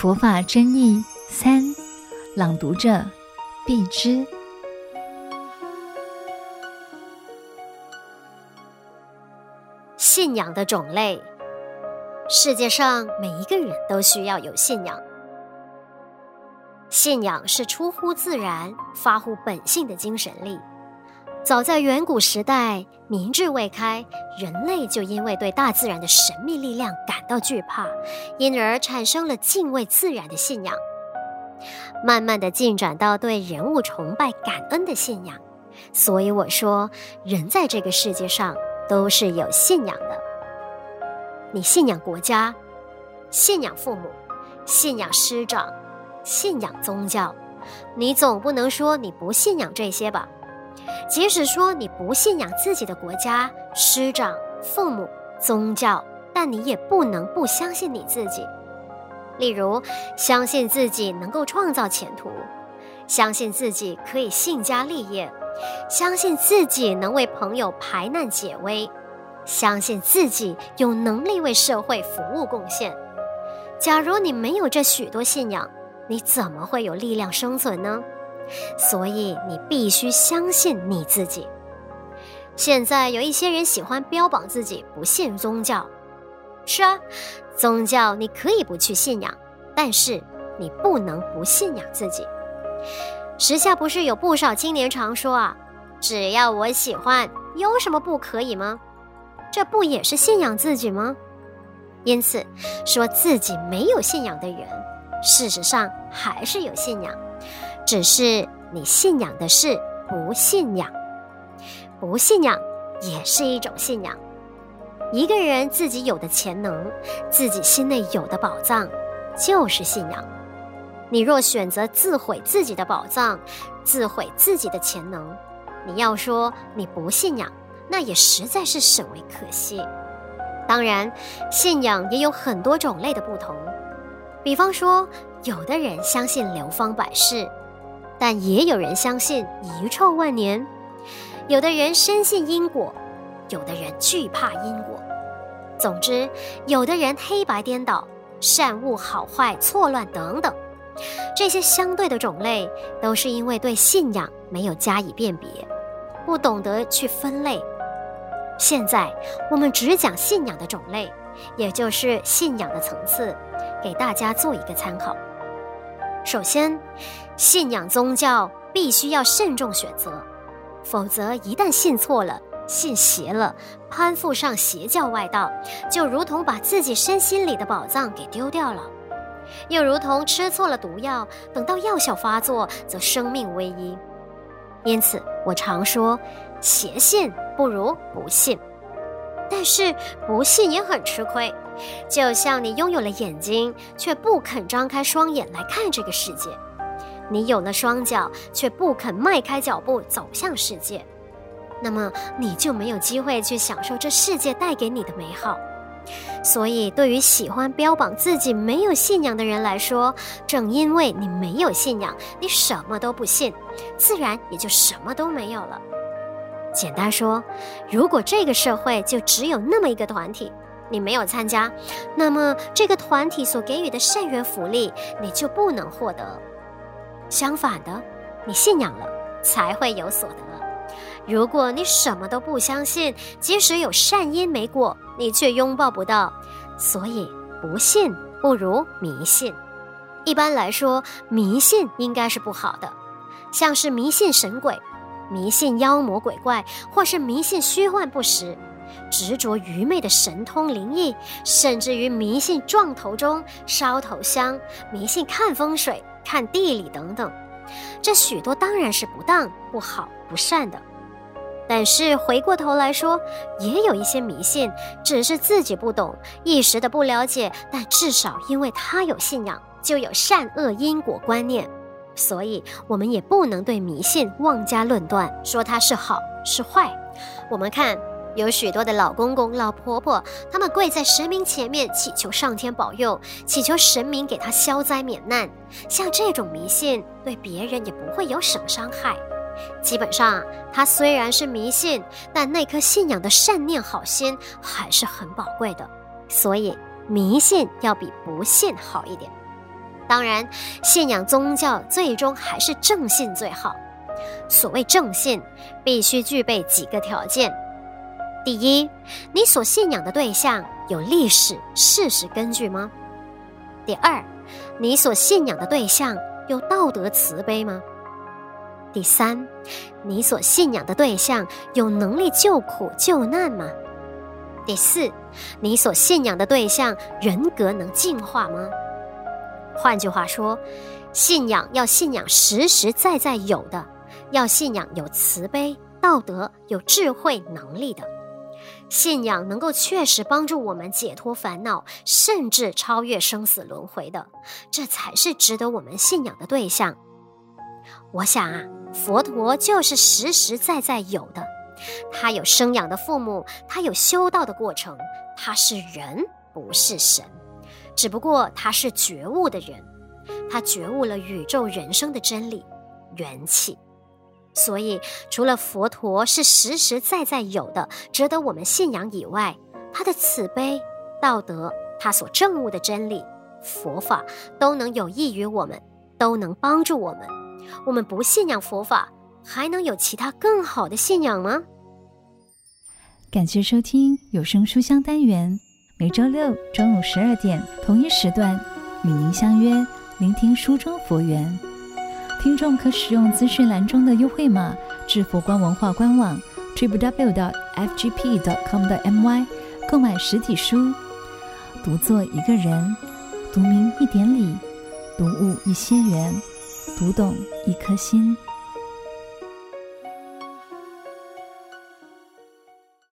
佛法真义三，朗读者碧枝。信仰的种类，世界上每一个人都需要有信仰。信仰是出乎自然、发乎本性的精神力。早在远古时代，明智未开，人类就因为对大自然的神秘力量感到惧怕，因而产生了敬畏自然的信仰。慢慢的进展到对人物崇拜、感恩的信仰。所以我说，人在这个世界上都是有信仰的。你信仰国家，信仰父母，信仰师长，信仰宗教，你总不能说你不信仰这些吧？即使说你不信仰自己的国家、师长、父母、宗教，但你也不能不相信你自己。例如，相信自己能够创造前途，相信自己可以兴家立业，相信自己能为朋友排难解危，相信自己有能力为社会服务贡献。假如你没有这许多信仰，你怎么会有力量生存呢？所以你必须相信你自己。现在有一些人喜欢标榜自己不信宗教，是啊，宗教你可以不去信仰，但是你不能不信仰自己。时下不是有不少青年常说啊，只要我喜欢，有什么不可以吗？这不也是信仰自己吗？因此，说自己没有信仰的人，事实上还是有信仰。只是你信仰的是不信仰，不信仰也是一种信仰。一个人自己有的潜能，自己心内有的宝藏，就是信仰。你若选择自毁自己的宝藏，自毁自己的潜能，你要说你不信仰，那也实在是甚为可惜。当然，信仰也有很多种类的不同。比方说，有的人相信流芳百世。但也有人相信遗臭万年，有的人深信因果，有的人惧怕因果。总之，有的人黑白颠倒，善恶好坏错乱等等，这些相对的种类，都是因为对信仰没有加以辨别，不懂得去分类。现在我们只讲信仰的种类，也就是信仰的层次，给大家做一个参考。首先，信仰宗教必须要慎重选择，否则一旦信错了、信邪了，攀附上邪教外道，就如同把自己身心里的宝藏给丢掉了；又如同吃错了毒药，等到药效发作，则生命危矣。因此，我常说，邪信不如不信。但是不信也很吃亏，就像你拥有了眼睛，却不肯张开双眼来看这个世界；你有了双脚，却不肯迈开脚步走向世界，那么你就没有机会去享受这世界带给你的美好。所以，对于喜欢标榜自己没有信仰的人来说，正因为你没有信仰，你什么都不信，自然也就什么都没有了。简单说，如果这个社会就只有那么一个团体，你没有参加，那么这个团体所给予的善缘福利，你就不能获得。相反的，你信仰了，才会有所得。如果你什么都不相信，即使有善因没果，你却拥抱不到。所以，不信不如迷信。一般来说，迷信应该是不好的，像是迷信神鬼。迷信妖魔鬼怪，或是迷信虚幻不实，执着愚昧的神通灵异，甚至于迷信撞头钟、烧头香，迷信看风水、看地理等等，这许多当然是不当、不好、不善的。但是回过头来说，也有一些迷信，只是自己不懂，一时的不了解，但至少因为他有信仰，就有善恶因果观念。所以，我们也不能对迷信妄加论断，说它是好是坏。我们看，有许多的老公公、老婆婆，他们跪在神明前面，祈求上天保佑，祈求神明给他消灾免难。像这种迷信，对别人也不会有什么伤害。基本上，他虽然是迷信，但那颗信仰的善念、好心还是很宝贵的。所以，迷信要比不信好一点。当然，信仰宗教最终还是正信最好。所谓正信，必须具备几个条件：第一，你所信仰的对象有历史事实根据吗？第二，你所信仰的对象有道德慈悲吗？第三，你所信仰的对象有能力救苦救难吗？第四，你所信仰的对象人格能进化吗？换句话说，信仰要信仰实实在在有的，要信仰有慈悲、道德、有智慧能力的。信仰能够确实帮助我们解脱烦恼，甚至超越生死轮回的，这才是值得我们信仰的对象。我想啊，佛陀就是实实在在有的。他有生养的父母，他有修道的过程，他是人，不是神，只不过他是觉悟的人，他觉悟了宇宙人生的真理，元气。所以，除了佛陀是实实在在有的，值得我们信仰以外，他的慈悲、道德，他所证悟的真理、佛法，都能有益于我们，都能帮助我们。我们不信仰佛法，还能有其他更好的信仰吗？感谢收听有声书香单元，每周六中午十二点同一时段与您相约，聆听书中佛缘。听众可使用资讯栏中的优惠码至佛光文化官网 www.fgp.com.my 购买实体书。读作一个人，读明一点理，读悟一些缘，读懂一颗心。